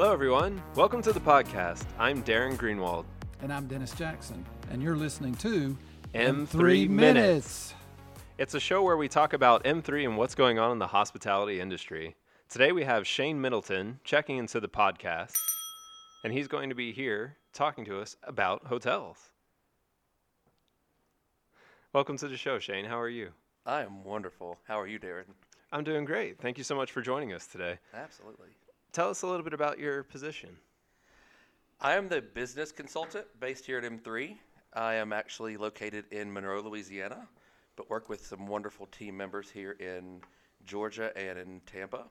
Hello, everyone. Welcome to the podcast. I'm Darren Greenwald. And I'm Dennis Jackson, and you're listening to M3 Minutes. It's a show where we talk about M3 and what's going on in the hospitality industry. Today we have Shane Middleton checking into the podcast, and he's going to be here talking to us about hotels. Welcome to the show, Shane. How are you? I am wonderful. How are you, Darren? I'm doing great. Thank you so much for joining us today. Absolutely. Tell us a little bit about your position. I am the business consultant based here at M3. I am actually located in Monroe, Louisiana, but work with some wonderful team members here in Georgia and in Tampa.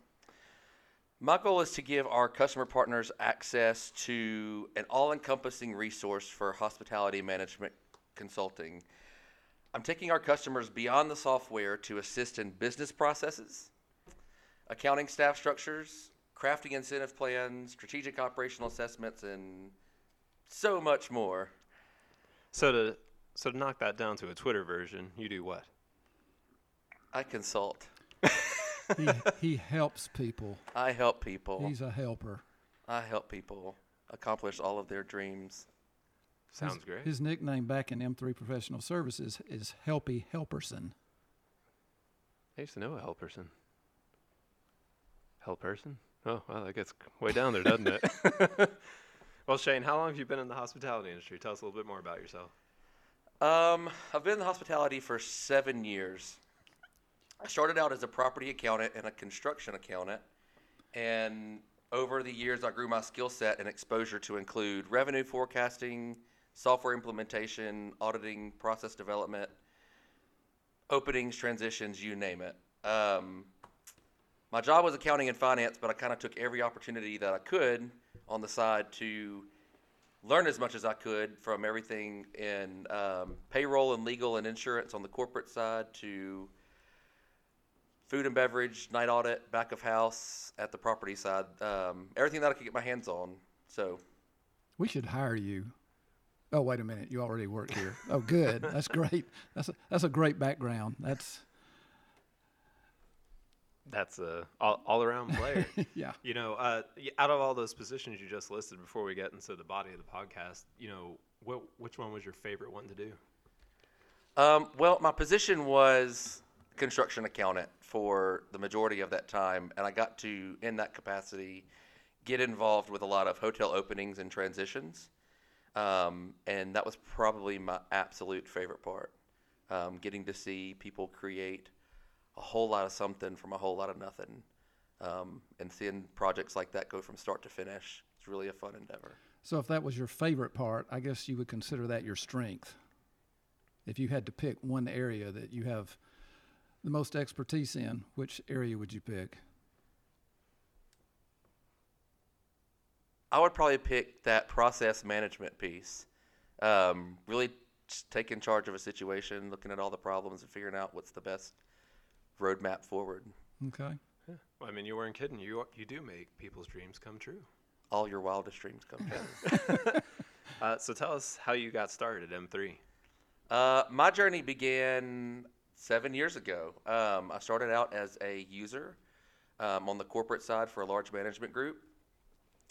My goal is to give our customer partners access to an all encompassing resource for hospitality management consulting. I'm taking our customers beyond the software to assist in business processes, accounting staff structures, crafting incentive plans, strategic operational assessments, and so much more. So to so to knock that down to a Twitter version, you do what? I consult. he, he helps people. I help people. He's a helper. I help people accomplish all of their dreams. Sounds his, great. His nickname back in M3 Professional Services is Helpy Helperson. I used to know a Helperson. Helperson? Oh, well, that gets way down there, doesn't it? well, Shane, how long have you been in the hospitality industry? Tell us a little bit more about yourself. Um, I've been in the hospitality for seven years. I started out as a property accountant and a construction accountant, and over the years, I grew my skill set and exposure to include revenue forecasting, software implementation, auditing, process development, openings, transitions, you name it. Um, my job was accounting and finance, but I kind of took every opportunity that I could on the side to learn as much as I could from everything in um, payroll and legal and insurance on the corporate side to food and beverage, night audit, back of house at the property side, um, everything that I could get my hands on. So we should hire you. Oh, wait a minute. You already work here. Oh, good. That's great. That's a, that's a great background. That's that's a all, all around player. yeah. You know, uh, out of all those positions you just listed before we get into the body of the podcast, you know, what, which one was your favorite one to do? Um, well, my position was construction accountant for the majority of that time, and I got to, in that capacity, get involved with a lot of hotel openings and transitions. Um, and that was probably my absolute favorite part. Um, getting to see people create a whole lot of something from a whole lot of nothing. Um, and seeing projects like that go from start to finish, it's really a fun endeavor. So, if that was your favorite part, I guess you would consider that your strength. If you had to pick one area that you have the most expertise in, which area would you pick? I would probably pick that process management piece. Um, really taking charge of a situation, looking at all the problems, and figuring out what's the best roadmap forward. Okay. Yeah. Well, I mean, you weren't kidding. You you do make people's dreams come true. All your wildest dreams come true. uh, so tell us how you got started at M3. Uh, my journey began seven years ago. Um, I started out as a user um, on the corporate side for a large management group.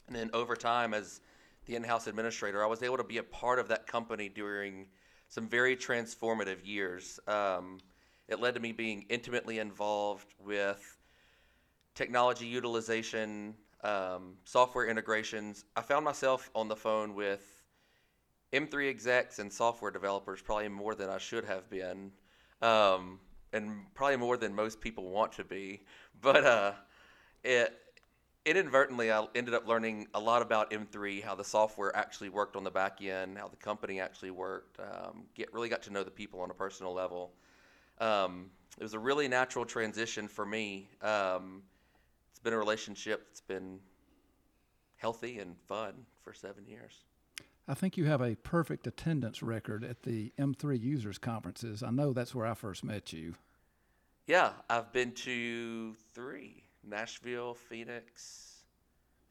And then over time, as the in house administrator, I was able to be a part of that company during some very transformative years. Um, it led to me being intimately involved with technology utilization, um, software integrations. I found myself on the phone with M3 execs and software developers probably more than I should have been, um, and probably more than most people want to be. But uh, it inadvertently, I ended up learning a lot about M3, how the software actually worked on the back end, how the company actually worked. Um, get really got to know the people on a personal level um, it was a really natural transition for me. Um, it's been a relationship that's been healthy and fun for seven years. I think you have a perfect attendance record at the M3 users conferences. I know that's where I first met you. Yeah, I've been to three Nashville, Phoenix,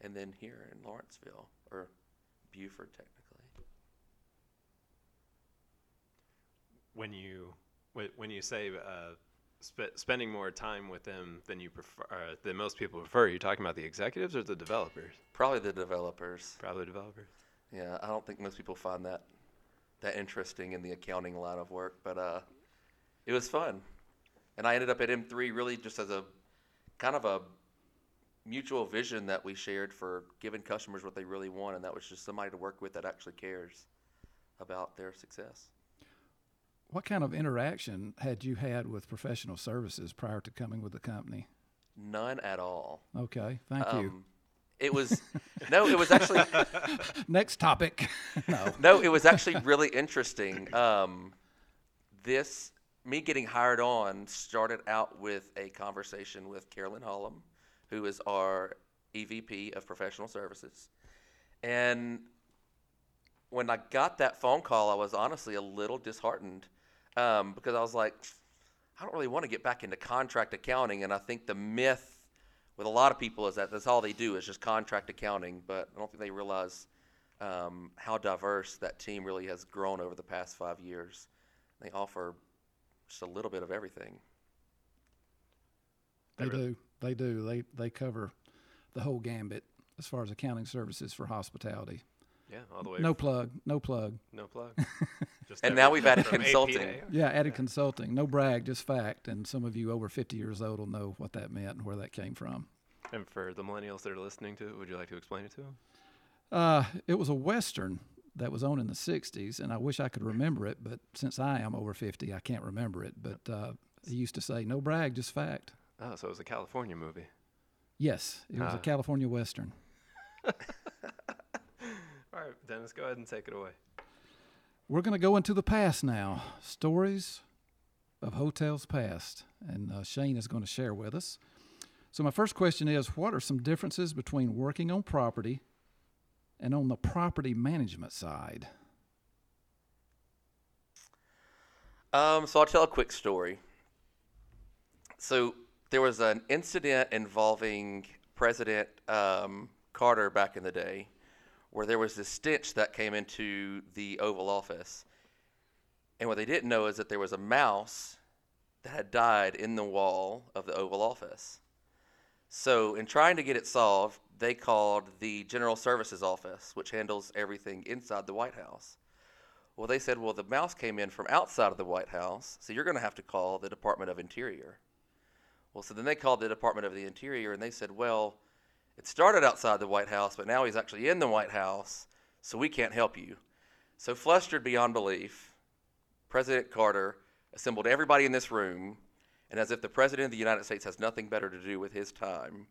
and then here in Lawrenceville, or Buford, technically. When you when you say uh, sp- spending more time with them than you prefer, uh, than most people prefer. Are you talking about the executives or the developers? Probably the developers. Probably developers. Yeah, I don't think most people find that that interesting in the accounting line of work, but uh, it was fun. And I ended up at M3 really just as a kind of a mutual vision that we shared for giving customers what they really want, and that was just somebody to work with that actually cares about their success. What kind of interaction had you had with professional services prior to coming with the company? None at all. Okay, thank you. Um, it was no, it was actually Next topic. no. no, it was actually really interesting. Um, this me getting hired on started out with a conversation with Carolyn Hollum, who is our EVP of Professional Services, and when I got that phone call, I was honestly a little disheartened um, because I was like, I don't really want to get back into contract accounting, and I think the myth with a lot of people is that that's all they do is just contract accounting, but I don't think they realize um, how diverse that team really has grown over the past five years. They offer just a little bit of everything. They do. They do. They they cover the whole gambit as far as accounting services for hospitality. Yeah, all the way. No plug. No plug. no plug. Just And now we've added from AP to consulting. AR. Yeah, added consulting. No brag, just fact. And some of you over 50 years old will know what that meant and where that came from. And for the millennials that are listening to it, would you like to explain it to them? Uh, it was a Western that was on in the 60s, and I wish I could remember it, but since I am over 50, I can't remember it. But uh, he used to say, no brag, just fact. Oh, so it was a California movie. Yes, it was Ah. a California Western. All right, Dennis, go ahead and take it away. We're going to go into the past now. Stories of hotels past. And uh, Shane is going to share with us. So, my first question is What are some differences between working on property and on the property management side? Um, so I'll tell a quick story. So there was an incident involving President um, Carter back in the day, where there was this stench that came into the Oval Office, and what they didn't know is that there was a mouse that had died in the wall of the Oval Office. So, in trying to get it solved, they called the General Services Office, which handles everything inside the White House. Well, they said, well, the mouse came in from outside of the White House, so you're going to have to call the Department of Interior. Well, so then they called the Department of the Interior and they said, well, it started outside the White House, but now he's actually in the White House, so we can't help you. So, flustered beyond belief, President Carter assembled everybody in this room, and as if the President of the United States has nothing better to do with his time,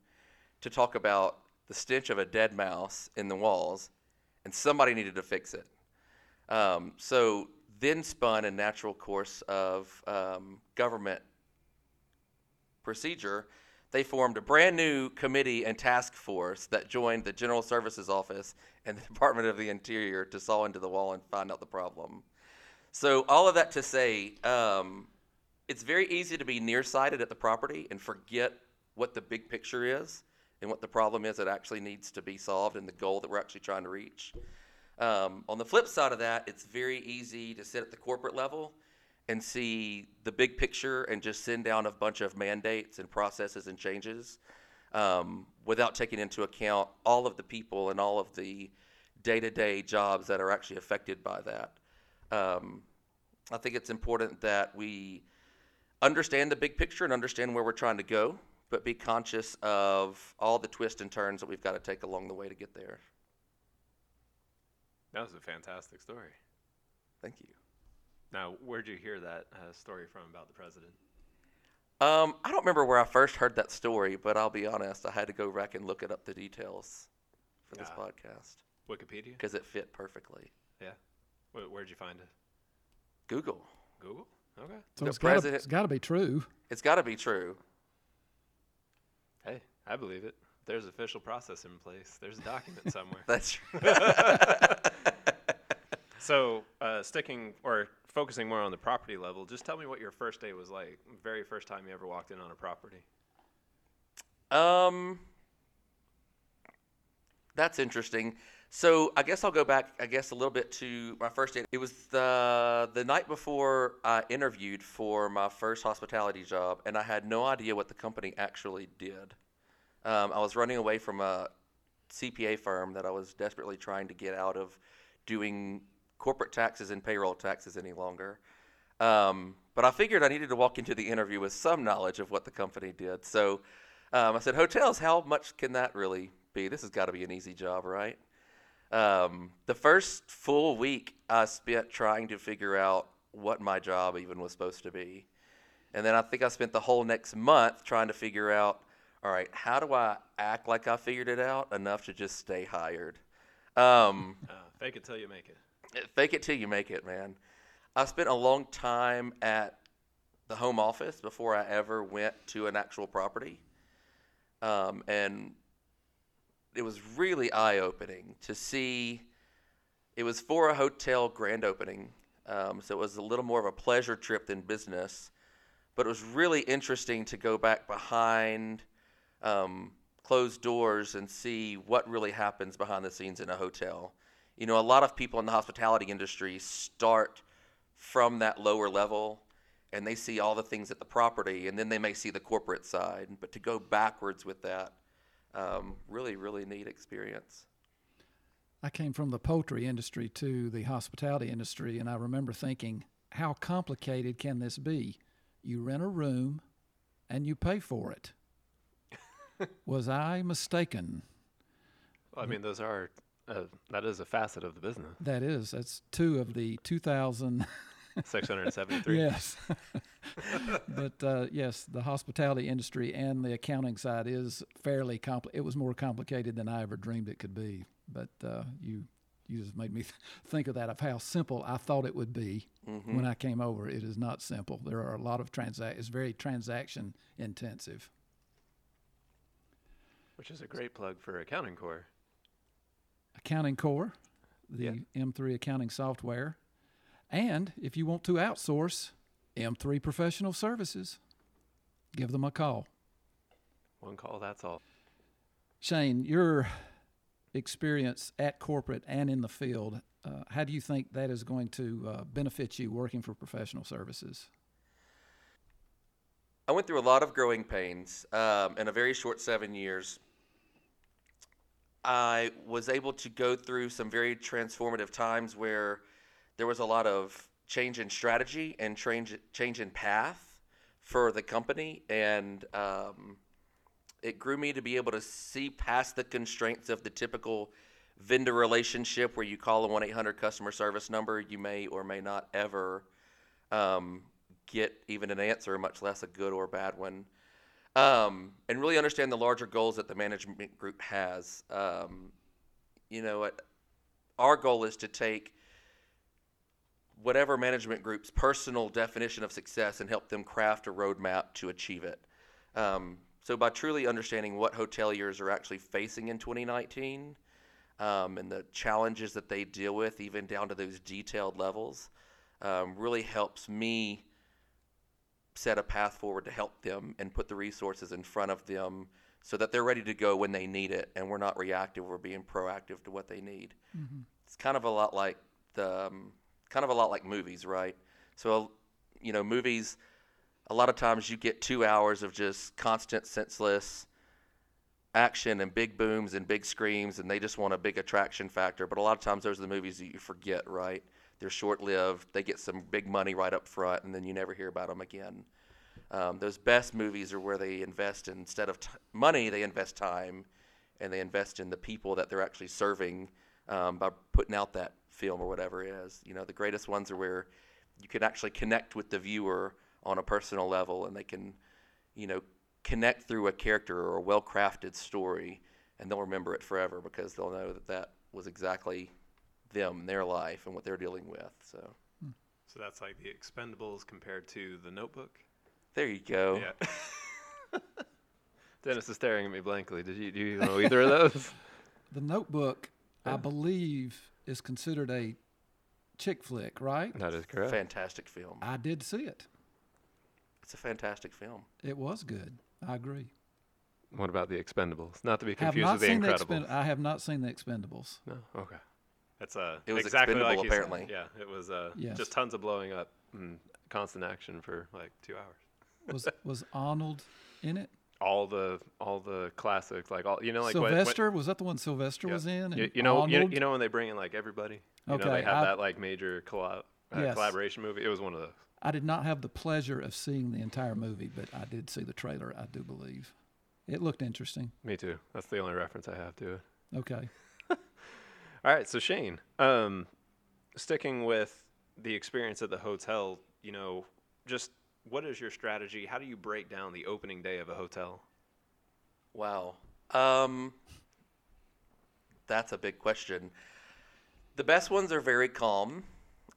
to talk about the stench of a dead mouse in the walls, and somebody needed to fix it. Um, so then spun a natural course of um, government procedure. They formed a brand new committee and task force that joined the General Services Office and the Department of the Interior to saw into the wall and find out the problem. So all of that to say, um, it's very easy to be nearsighted at the property and forget what the big picture is and what the problem is that actually needs to be solved and the goal that we're actually trying to reach. Um, on the flip side of that, it's very easy to sit at the corporate level and see the big picture and just send down a bunch of mandates and processes and changes um, without taking into account all of the people and all of the day to day jobs that are actually affected by that. Um, I think it's important that we understand the big picture and understand where we're trying to go, but be conscious of all the twists and turns that we've got to take along the way to get there. That was a fantastic story. Thank you. Now, where'd you hear that uh, story from about the president? Um, I don't remember where I first heard that story, but I'll be honest, I had to go back and look it up the details for this Ah. podcast Wikipedia? because it fit perfectly. Yeah. Where, where'd you find it? Google. Google? Okay. So The it's got to be true. It's got to be true. Hey, I believe it. There's official process in place. There's a document somewhere. That's true. So, uh, sticking or focusing more on the property level, just tell me what your first day was like. Very first time you ever walked in on a property. um, That's interesting. So I guess I'll go back. I guess a little bit to my first day. It was the the night before I interviewed for my first hospitality job, and I had no idea what the company actually did. Um, I was running away from a CPA firm that I was desperately trying to get out of doing corporate taxes and payroll taxes any longer. Um, but I figured I needed to walk into the interview with some knowledge of what the company did. So um, I said, "Hotels, how much can that really be? This has got to be an easy job, right?" Um, the first full week I spent trying to figure out what my job even was supposed to be. And then I think I spent the whole next month trying to figure out all right, how do I act like I figured it out enough to just stay hired? Um, uh, fake it till you make it. Fake it till you make it, man. I spent a long time at the home office before I ever went to an actual property. Um, and it was really eye opening to see. It was for a hotel grand opening, um, so it was a little more of a pleasure trip than business. But it was really interesting to go back behind um, closed doors and see what really happens behind the scenes in a hotel. You know, a lot of people in the hospitality industry start from that lower level and they see all the things at the property and then they may see the corporate side. But to go backwards with that, um, really, really neat experience. I came from the poultry industry to the hospitality industry, and I remember thinking, how complicated can this be? You rent a room and you pay for it. Was I mistaken? Well, I mean, those are uh, that is a facet of the business. That is. That's two of the 2,000. 673. yes. but uh, yes, the hospitality industry and the accounting side is fairly compli It was more complicated than I ever dreamed it could be. But uh, you you just made me th- think of that of how simple I thought it would be mm-hmm. when I came over. It is not simple. There are a lot of transact. It's very transaction intensive. Which is a great plug for Accounting Core. Accounting Core, the yeah. M3 accounting software. And if you want to outsource, M3 Professional Services, give them a call. One call, that's all. Shane, your experience at corporate and in the field, uh, how do you think that is going to uh, benefit you working for professional services? I went through a lot of growing pains um, in a very short seven years. I was able to go through some very transformative times where there was a lot of change in strategy and change change in path for the company, and um, it grew me to be able to see past the constraints of the typical vendor relationship where you call a 1-800 customer service number. You may or may not ever um, get even an answer much less a good or bad one um, and really understand the larger goals that the management group has. Um, you know, our goal is to take whatever management group's personal definition of success and help them craft a roadmap to achieve it. Um, so, by truly understanding what hoteliers are actually facing in 2019 um, and the challenges that they deal with, even down to those detailed levels, um, really helps me set a path forward to help them and put the resources in front of them so that they're ready to go when they need it and we're not reactive we're being proactive to what they need. Mm-hmm. it's kind of a lot like the um, kind of a lot like movies right? So you know movies a lot of times you get two hours of just constant senseless action and big booms and big screams and they just want a big attraction factor. But a lot of times those are the movies that you forget right they're short lived. They get some big money right up front, and then you never hear about them again. Um, those best movies are where they invest in, instead of t- money, they invest time, and they invest in the people that they're actually serving um, by putting out that film or whatever it is. You know, the greatest ones are where you can actually connect with the viewer on a personal level, and they can, you know, connect through a character or a well-crafted story, and they'll remember it forever because they'll know that that was exactly them, their life, and what they're dealing with. So. Hmm. So that's like the Expendables compared to the Notebook. There you go. Yeah. Dennis is staring at me blankly. Did you do you know either of those? The Notebook, I believe, is considered a chick flick, right? That is correct. Fantastic film. I did see it. It's a fantastic film. It was good. I agree. What about the Expendables? Not to be confused with the seen the Expend- I have not seen the Expendables. no, okay. That's uh, It was exactly like expendable, you said. Yeah, it was uh, Yes. just tons of blowing up and constant action for like two hours. Was was Arnold in it? All the all the classics, like all you know, like what- what- Sylvester was that the one Sylvester Yeah. was in? You, and you know, you, you know when they bring in like everybody. You know, Okay, they have I- that like major collab, uh, Yes. collaboration movie. It was one of those. I did not have the pleasure of seeing the entire movie, but I did see the trailer. I do believe it looked interesting. Me too. That's the only reference I have to it. Okay, All right, so Shane, um, sticking with the experience at the hotel, you know, just what is your strategy? How do you break down the opening day of a hotel? Wow. Um, that's a big question. The best ones are very calm.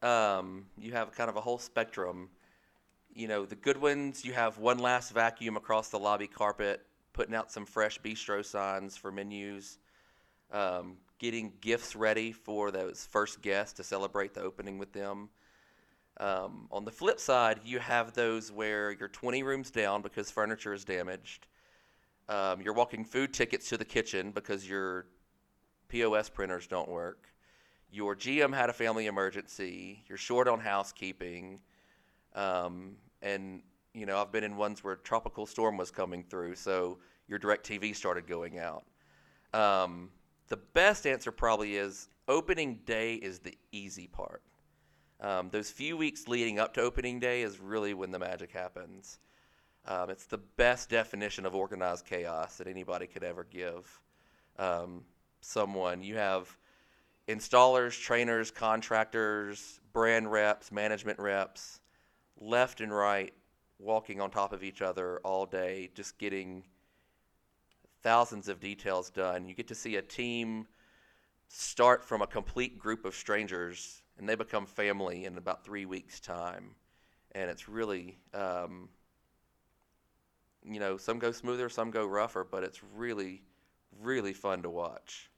Um, you have kind of a whole spectrum. You know, the good ones, you have one last vacuum across the lobby carpet, putting out some fresh bistro signs for menus, um, getting gifts ready for those first guests to celebrate the opening with them. Um, on the flip side, you have those where you're 20 rooms down because furniture is damaged. Um, you're walking food tickets to the kitchen because your POS printers don't work. Your GM had a family emergency. You're short on housekeeping. Um, and, you know, I've been in ones where a tropical storm was coming through, so your DirecTV started going out. Um, the best answer probably is opening day is the easy part. Um, those few weeks leading up to opening day is really when the magic happens. Um, it's the best definition of organized chaos that anybody could ever give um, someone. You have installers, trainers, contractors, brand reps, management reps, left and right, walking on top of each other all day, just getting thousands of details done. You get to see a team start from a complete group of strangers and they become family in about three weeks' time. And it's really, um, you know, some go smoother, some go rougher, but it's really, really fun to watch.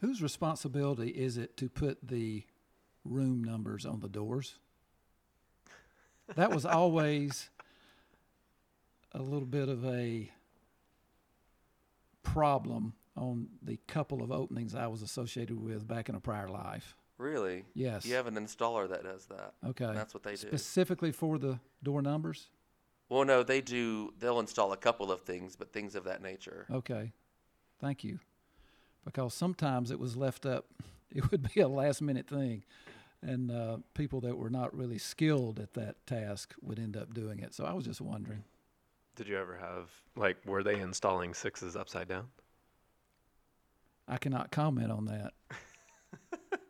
whose responsibility is it to put the room numbers on the doors? That was always a little bit of a problem on the couple of openings I was associated with back in a prior life. Really? Yes. You have an installer that does that. Okay. That's what they do. Specifically for the door numbers? Well, no, they do. They'll install a couple of things, but things of that nature. Okay. Thank you. Because sometimes it was left up, it would be a last minute thing. And uh, people that were not really skilled at that task would end up doing it. So I was just wondering. Did you ever have like were they installing sixes upside down? I cannot comment on that.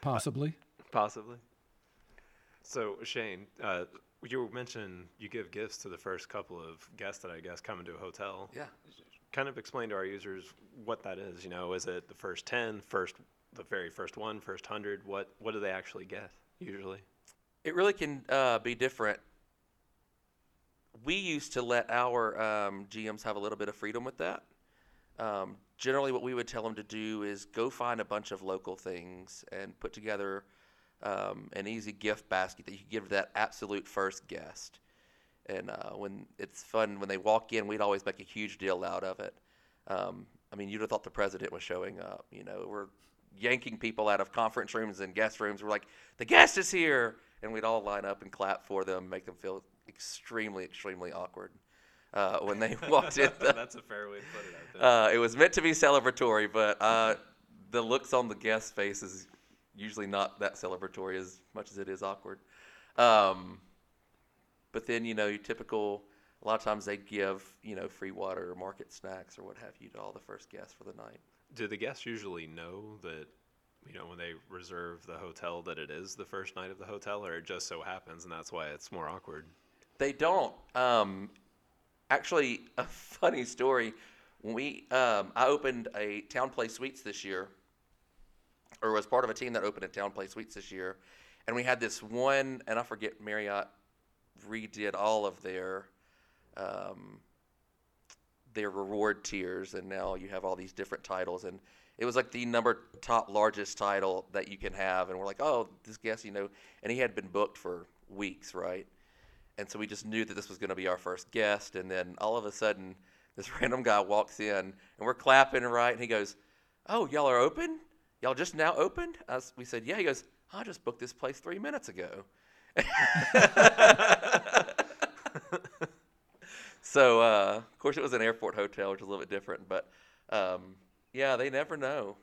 Possibly. Possibly. So Shane, uh, you mentioned you give gifts to the first couple of guests that I guess come into a hotel. Yeah. Kind of explain to our users what that is. You know, is it the first 10, first the very first one, first hundred? What what do they actually get usually? It really can uh, be different. We used to let our um, GMs have a little bit of freedom with that. Um, generally, what we would tell them to do is go find a bunch of local things and put together um, an easy gift basket that you give that absolute first guest. And uh, when it's fun, when they walk in, we'd always make a huge deal out of it. Um, I mean, you'd have thought the president was showing up. You know, we're yanking people out of conference rooms and guest rooms. We're like, the guest is here, and we'd all line up and clap for them, make them feel extremely, extremely awkward uh, when they walked in. The, That's a fair way to put it. I think. uh, it was meant to be celebratory, but uh, the looks on the guest's face is usually not that celebratory as much as it is awkward. Um, but then, you know, your typical, a lot of times they give, you know, free water or market snacks or what have you to all the first guests for the night. Do the guests usually know that, you know, when they reserve the hotel that it is the first night of the hotel, or it just so happens and that's why it's more awkward? They don't. Um, actually, a funny story. We, um, I opened a TownePlace Suites this year, or was part of a team that opened a TownePlace Suites this year, and we had this one, and I forget Marriott redid all of their, um, their reward tiers, and now you have all these different titles, and it was like the number top largest title that you can have, and we're like, oh, this guest, you know, and he had been booked for weeks, right? And so we just knew that this was going to be our first guest and then all of a sudden this random guy walks in and we're clapping right, and he goes, "Oh, y'all are open? Y'all just now opened?" We said, "Yeah." He goes, "I just booked this place three minutes ago." so, uh, of course, it was an airport hotel, which is a little bit different, but um, yeah, they never know.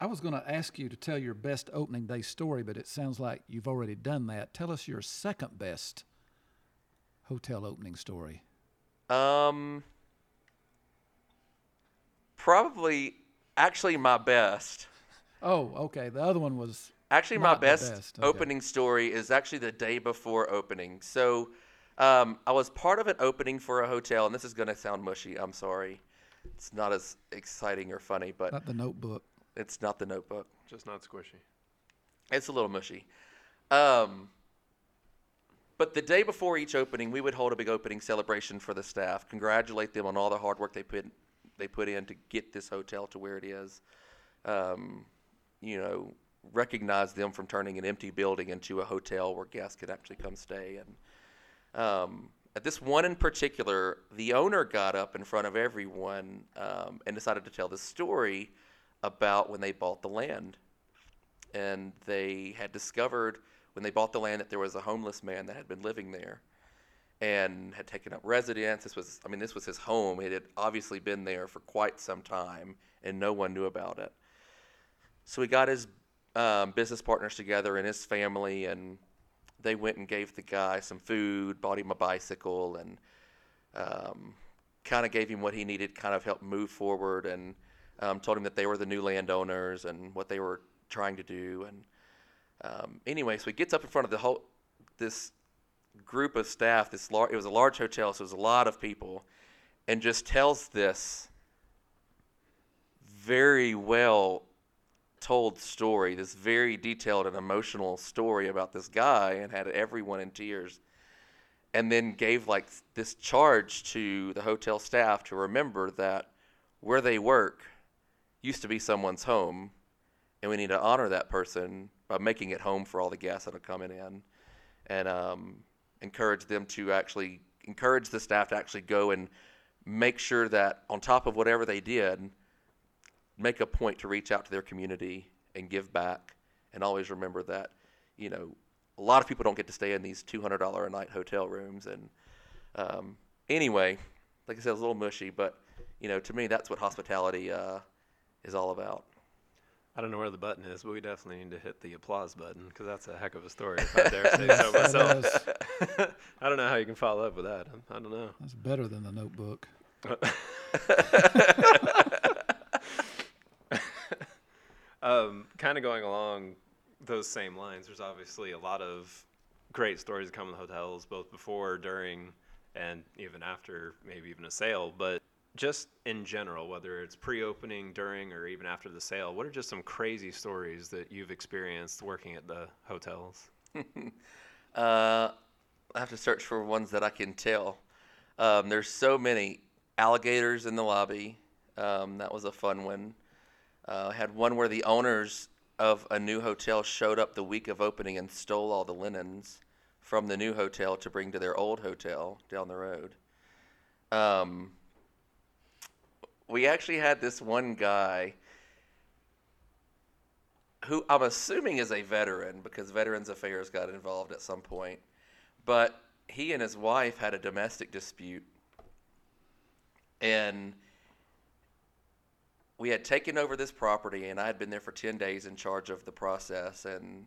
I was going to ask you to tell your best opening day story, but it sounds like you've already done that. Tell us your second best hotel opening story. Um, probably, actually, my best. Oh, okay. The other one was actually my best, best. Okay. opening story is actually the day before opening. So, um, I was part of an opening for a hotel, and this is going to sound mushy. I'm sorry. It's not as exciting or funny, but not the notebook. It's not the notebook. Just not squishy. It's a little mushy. Um, but the day before each opening, we would hold a big opening celebration for the staff, congratulate them on all the hard work they put they put in to get this hotel to where it is. Um, you know, recognize them from turning an empty building into a hotel where guests could actually come stay. And um, at this one in particular, the owner got up in front of everyone um, and decided to tell the story about when they bought the land and they had discovered when they bought the land that there was a homeless man that had been living there and had taken up residence. This was, I mean, this was his home. It had obviously been there for quite some time, and no one knew about it. So he got his um, business partners together and his family, and they went and gave the guy some food, bought him a bicycle, and um, kind of gave him what he needed, kind of helped move forward, and um, told him that they were the new landowners and what they were trying to do. And um, anyway, so he gets up in front of the whole this group of staff. This lar- it was a large hotel, so it was a lot of people, and just tells this very well told story, this very detailed and emotional story about this guy, and had everyone in tears. And then gave like this charge to the hotel staff to remember that where they work used to be someone's home, and we need to honor that person by making it home for all the guests that are coming in, and um, encourage them to actually encourage the staff to actually go and make sure that on top of whatever they did, make a point to reach out to their community and give back, and always remember that you know a lot of people don't get to stay in these two hundred dollar a night hotel rooms, and um, anyway, like I said, it was a little mushy, but you know to me that's what hospitality uh, is all about. I don't know where the button is, but we definitely need to hit the applause button because that's a heck of a story. If I dare say so myself. That is- I don't know how you can follow up with that. I don't know. That's better than the notebook. Um, kind of going along those same lines, there's obviously a lot of great stories that come in the hotels, both before, during, and even after, maybe even a sale. But just in general, whether it's pre-opening, during, or even after the sale, what are just some crazy stories that you've experienced working at the hotels? Uh, I have to search for ones that I can tell. Um, there's so many alligators in the lobby. Um, that was a fun one. Uh, I had one where the owners of a new hotel showed up the week of opening and stole all the linens from the new hotel to bring to their old hotel down the road. Um, we actually had this one guy who I'm assuming is a veteran because Veterans Affairs got involved at some point. But he and his wife had a domestic dispute. And we had taken over this property, and I had been there for 10 days in charge of the process. And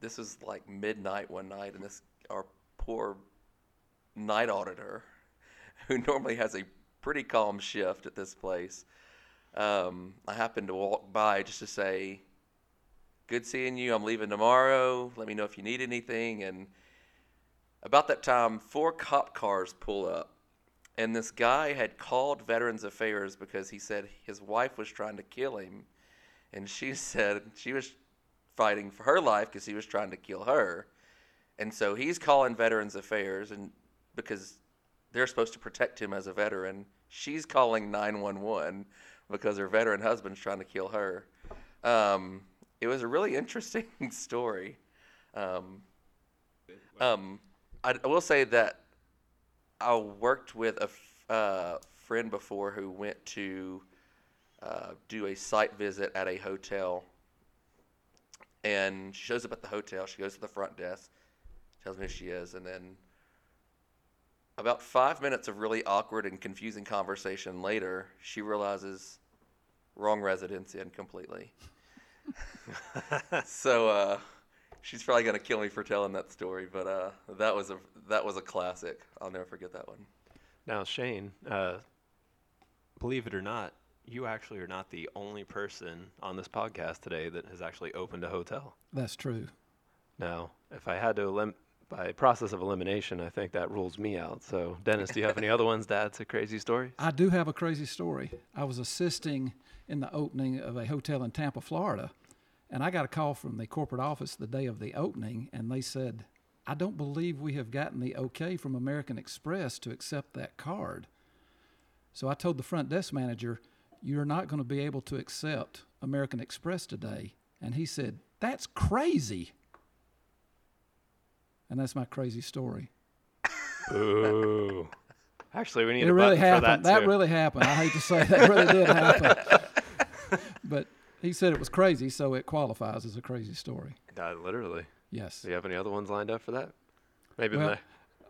this was like midnight one night, and this, our poor night auditor, who normally has a pretty calm shift at this place, um, I happened to walk by just to say, good seeing you. I'm leaving tomorrow. Let me know if you need anything. And about that time, four cop cars pull up. And this guy had called Veterans Affairs because he said his wife was trying to kill him. And she said she was fighting for her life because he was trying to kill her. And so he's calling Veterans Affairs and because they're supposed to protect him as a veteran. She's calling 911 because her veteran husband's trying to kill her. Um, it was a really interesting story. Um, um, I, I will say that I worked with a f- uh, friend before who went to uh, do a site visit at a hotel, and she shows up at the hotel. She goes to the front desk, tells me who she is, and then about five minutes of really awkward and confusing conversation later, she realizes wrong Residence Inn completely. so uh, she's probably gonna kill me for telling that story, but uh, that was a that was a classic. I'll never forget that one. Now, Shane, uh, believe it or not, you actually are not the only person on this podcast today that has actually opened a hotel. That's true. Now, if I had to elim- by process of elimination, I think that rules me out. So, Dennis, do you have any other ones to a crazy story? I do have a crazy story. I was assisting in the opening of a hotel in Tampa, Florida, and I got a call from the corporate office the day of the opening, and they said, I don't believe we have gotten the okay from American Express to accept that card. So I told the front desk manager, You're not going to be able to accept American Express today. And he said, That's crazy. And that's my crazy story. Ooh. Actually, we need It a really happened. that, too. really happened. I hate to say that really did happen. but he said it was crazy, so it qualifies as a crazy story. Uh, literally. Yes. Do you have any other ones lined up for that? Maybe Well,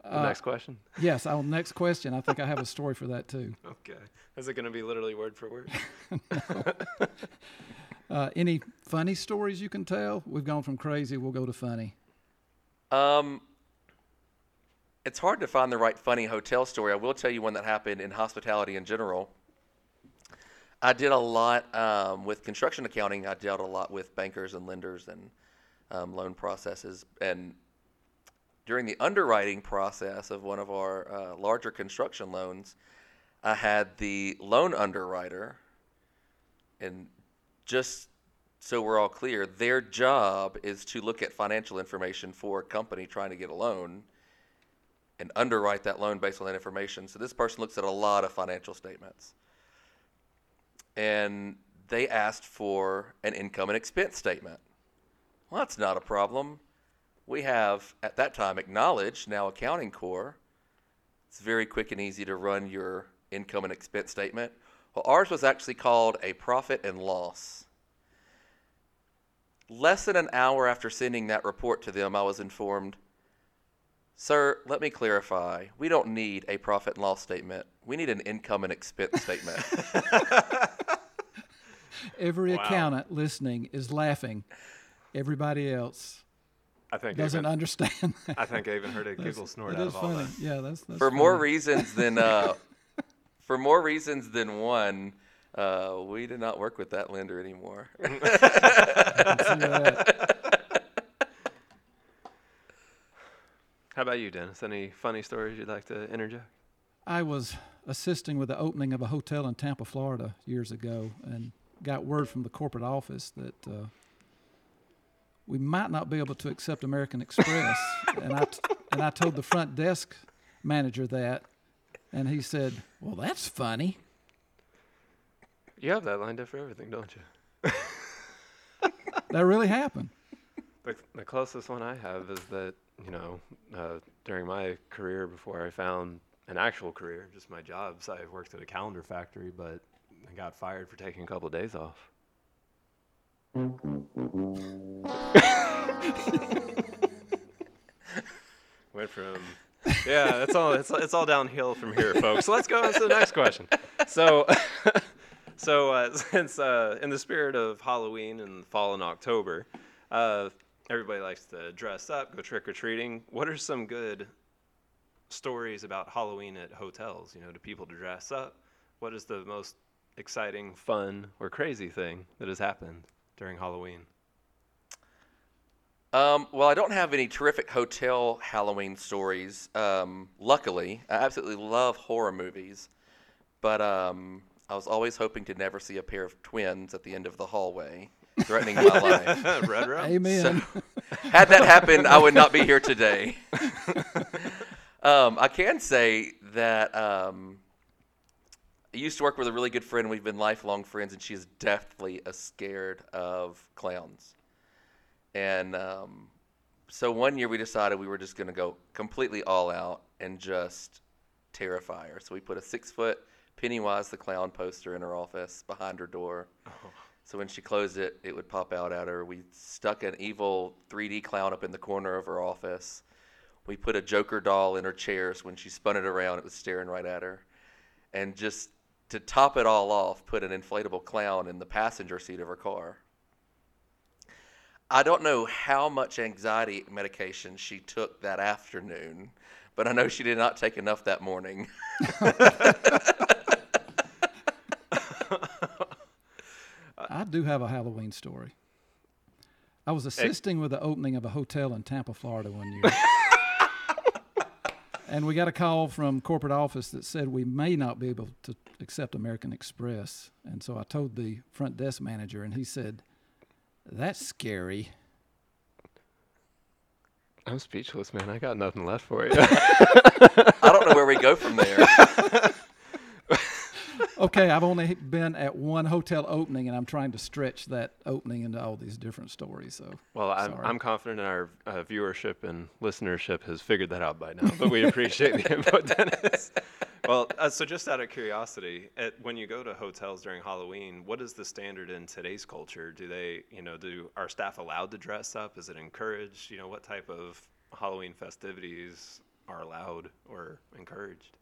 the, the uh, next question. Yes. On the next question, I think I have a story for that too. Okay. Is it going to be literally word for word? Uh, any funny stories you can tell? We've gone from crazy. We'll go to funny. Um, it's hard to find the right funny hotel story. I will tell you one that happened in hospitality in general. I did a lot um, with construction accounting. I dealt a lot with bankers and lenders and um, loan processes. And during the underwriting process of one of our uh, larger construction loans, I had the loan underwriter, and just so we're all clear, their job is to look at financial information for a company trying to get a loan and underwrite that loan based on that information. So this person looks at a lot of financial statements. And they asked for an income and expense statement. Well, that's not a problem. We have, at that time, acknowledged, now Accounting Core. It's very quick and easy to run your income and expense statement. Well, ours was actually called a profit and loss. Less than an hour after sending that report to them, I was informed, Sir, let me clarify. We don't need a profit and loss statement. We need an income and expense statement. Every Wow. accountant listening is laughing. Everybody else I think doesn't even, understand. that. I think I even heard a giggle snort out is of all funny. that. Yeah, that's, that's for more reasons than uh, for more reasons than one, uh, we did not work with that lender anymore. I can see that. How about you, Dennis? Any funny stories you'd like to interject? I was assisting with the opening of a hotel in Tampa, Florida years ago, and got word from the corporate office that uh, we might not be able to accept American Express. and I t- and I told the front desk manager that, and he said, "Well, that's funny." You have that lined up for everything, don't you? That really happened. The, the closest one I have is that, you know, uh, during my career before I found an actual career, just my jobs, I worked at a calendar factory, but I got fired for taking a couple of days off. Went from yeah, it's all it's, it's all downhill from here, folks. So let's go on to the next question. So, so uh, since uh, in the spirit of Halloween and fall and October, uh, everybody likes to dress up, go trick or treating. What are some good stories about Halloween at hotels? You know, do people to dress up? What is the most exciting, fun, or crazy thing that has happened during Halloween? Um, well, I don't have any terrific hotel Halloween stories. Um, luckily, I absolutely love horror movies, but um, I was always hoping to never see a pair of twins at the end of the hallway, threatening my life. Red Rum? Amen. Had that happened, I would not be here today. um, I can say that um, I used to work with a really good friend. We've been lifelong friends, and she is deathly scared of clowns. And um, so one year we decided we were just going to go completely all out and just terrify her. So we put a six foot Pennywise the Clown poster in her office behind her door. Oh. So when she closed it, it would pop out at her. We stuck an evil 3D clown up in the corner of her office. We put a Joker doll in her chair so when she spun it around, it was staring right at her. And just to top it all off, put an inflatable clown in the passenger seat of her car. I don't know how much anxiety medication she took that afternoon, but I know she did not take enough that morning. I do have a Halloween story. I was assisting with the opening of a hotel in Tampa, Florida one year. and we got a call from corporate office that said we may not be able to accept American Express. And so I told the front desk manager, and he said, That's scary. I'm speechless, man. I got nothing left for you. I don't know where we go from there. Okay, I've only been at one hotel opening, and I'm trying to stretch that opening into all these different stories. So, well, I'm, I'm confident our uh, viewership and listenership has figured that out by now. But we appreciate the input, Dennis. Well, uh, so just out of curiosity, at, when you go to hotels during Halloween, what is the standard in today's culture? Do they, you know, do are staff allowed to dress up? Is it encouraged? You know, what type of Halloween festivities are allowed or encouraged?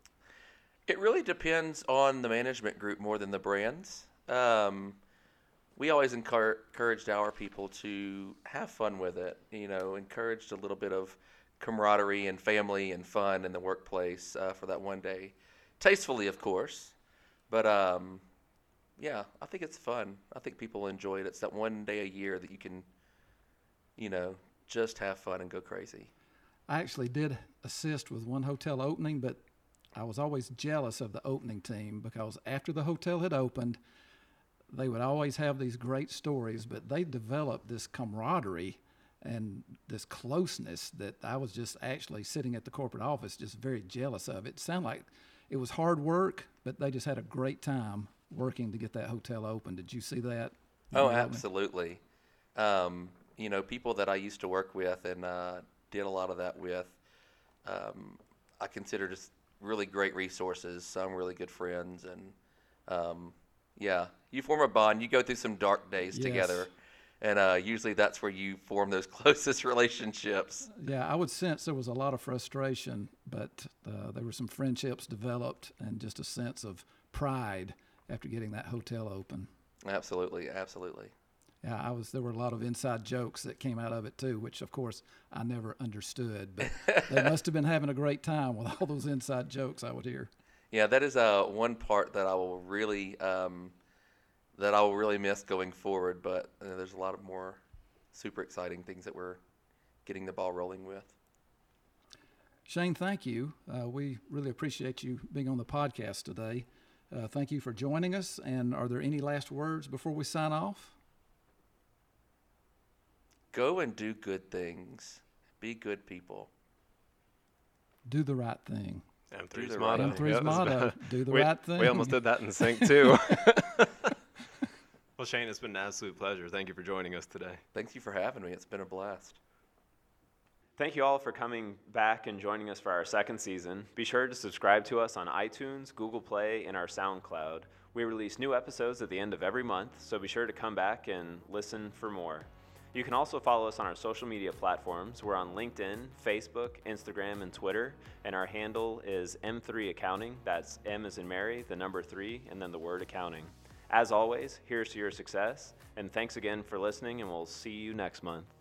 It really depends on the management group more than the brands. Um, we always encouraged our people to have fun with it. You know, encouraged a little bit of camaraderie and family and fun in the workplace uh, for that one day, tastefully, of course. But um, yeah, I think it's fun. I think people enjoy it. It's that one day a year that you can, you know, just have fun and go crazy. I actually did assist with one hotel opening, but I was always jealous of the opening team because after the hotel had opened, they would always have these great stories, but they developed this camaraderie and this closeness that I was just actually sitting at the corporate office, just very jealous of. It sounded like it was hard work, but they just had a great time working to get that hotel open. Did you see that? oh, absolutely. Um, you know, people that I used to work with and uh, did a lot of that with, um, I consider just really great resources, some really good friends, and um, yeah, you form a bond. You go through some dark days yes. together, and uh, usually that's where you form those closest relationships. Yeah, I would sense there was a lot of frustration, but uh, there were some friendships developed, and just a sense of pride after getting that hotel open. Absolutely, absolutely yeah, I was. There were a lot of inside jokes that came out of it too, which of course I never understood. But they must have been having a great time with all those inside jokes I would hear. Yeah, that is uh, one part that I will really um, that I will really miss going forward. But uh, there's a lot of more super exciting things that we're getting the ball rolling with. Shane, thank you. Uh, we really appreciate you being on the podcast today. Uh, thank you for joining us. And are there any last words before we sign off? Go and do good things. Be good people. Do the right thing. M3's motto. M3's yeah, motto. Do the we, right thing. We almost did that in sync too. well, Shane, it's been an absolute pleasure. Thank you for joining us today. Thank you for having me. It's been a blast. Thank you all for coming back and joining us for our second season. Be sure to subscribe to us on iTunes, Google Play, and our SoundCloud. We release new episodes at the end of every month, so be sure to come back and listen for more. You can also follow us on our social media platforms. We're on LinkedIn, Facebook, Instagram, and Twitter, and our handle is M3 Accounting. That's M as in Mary, the number three, and then the word accounting. As always, here's to your success, and thanks again for listening, and we'll see you next month.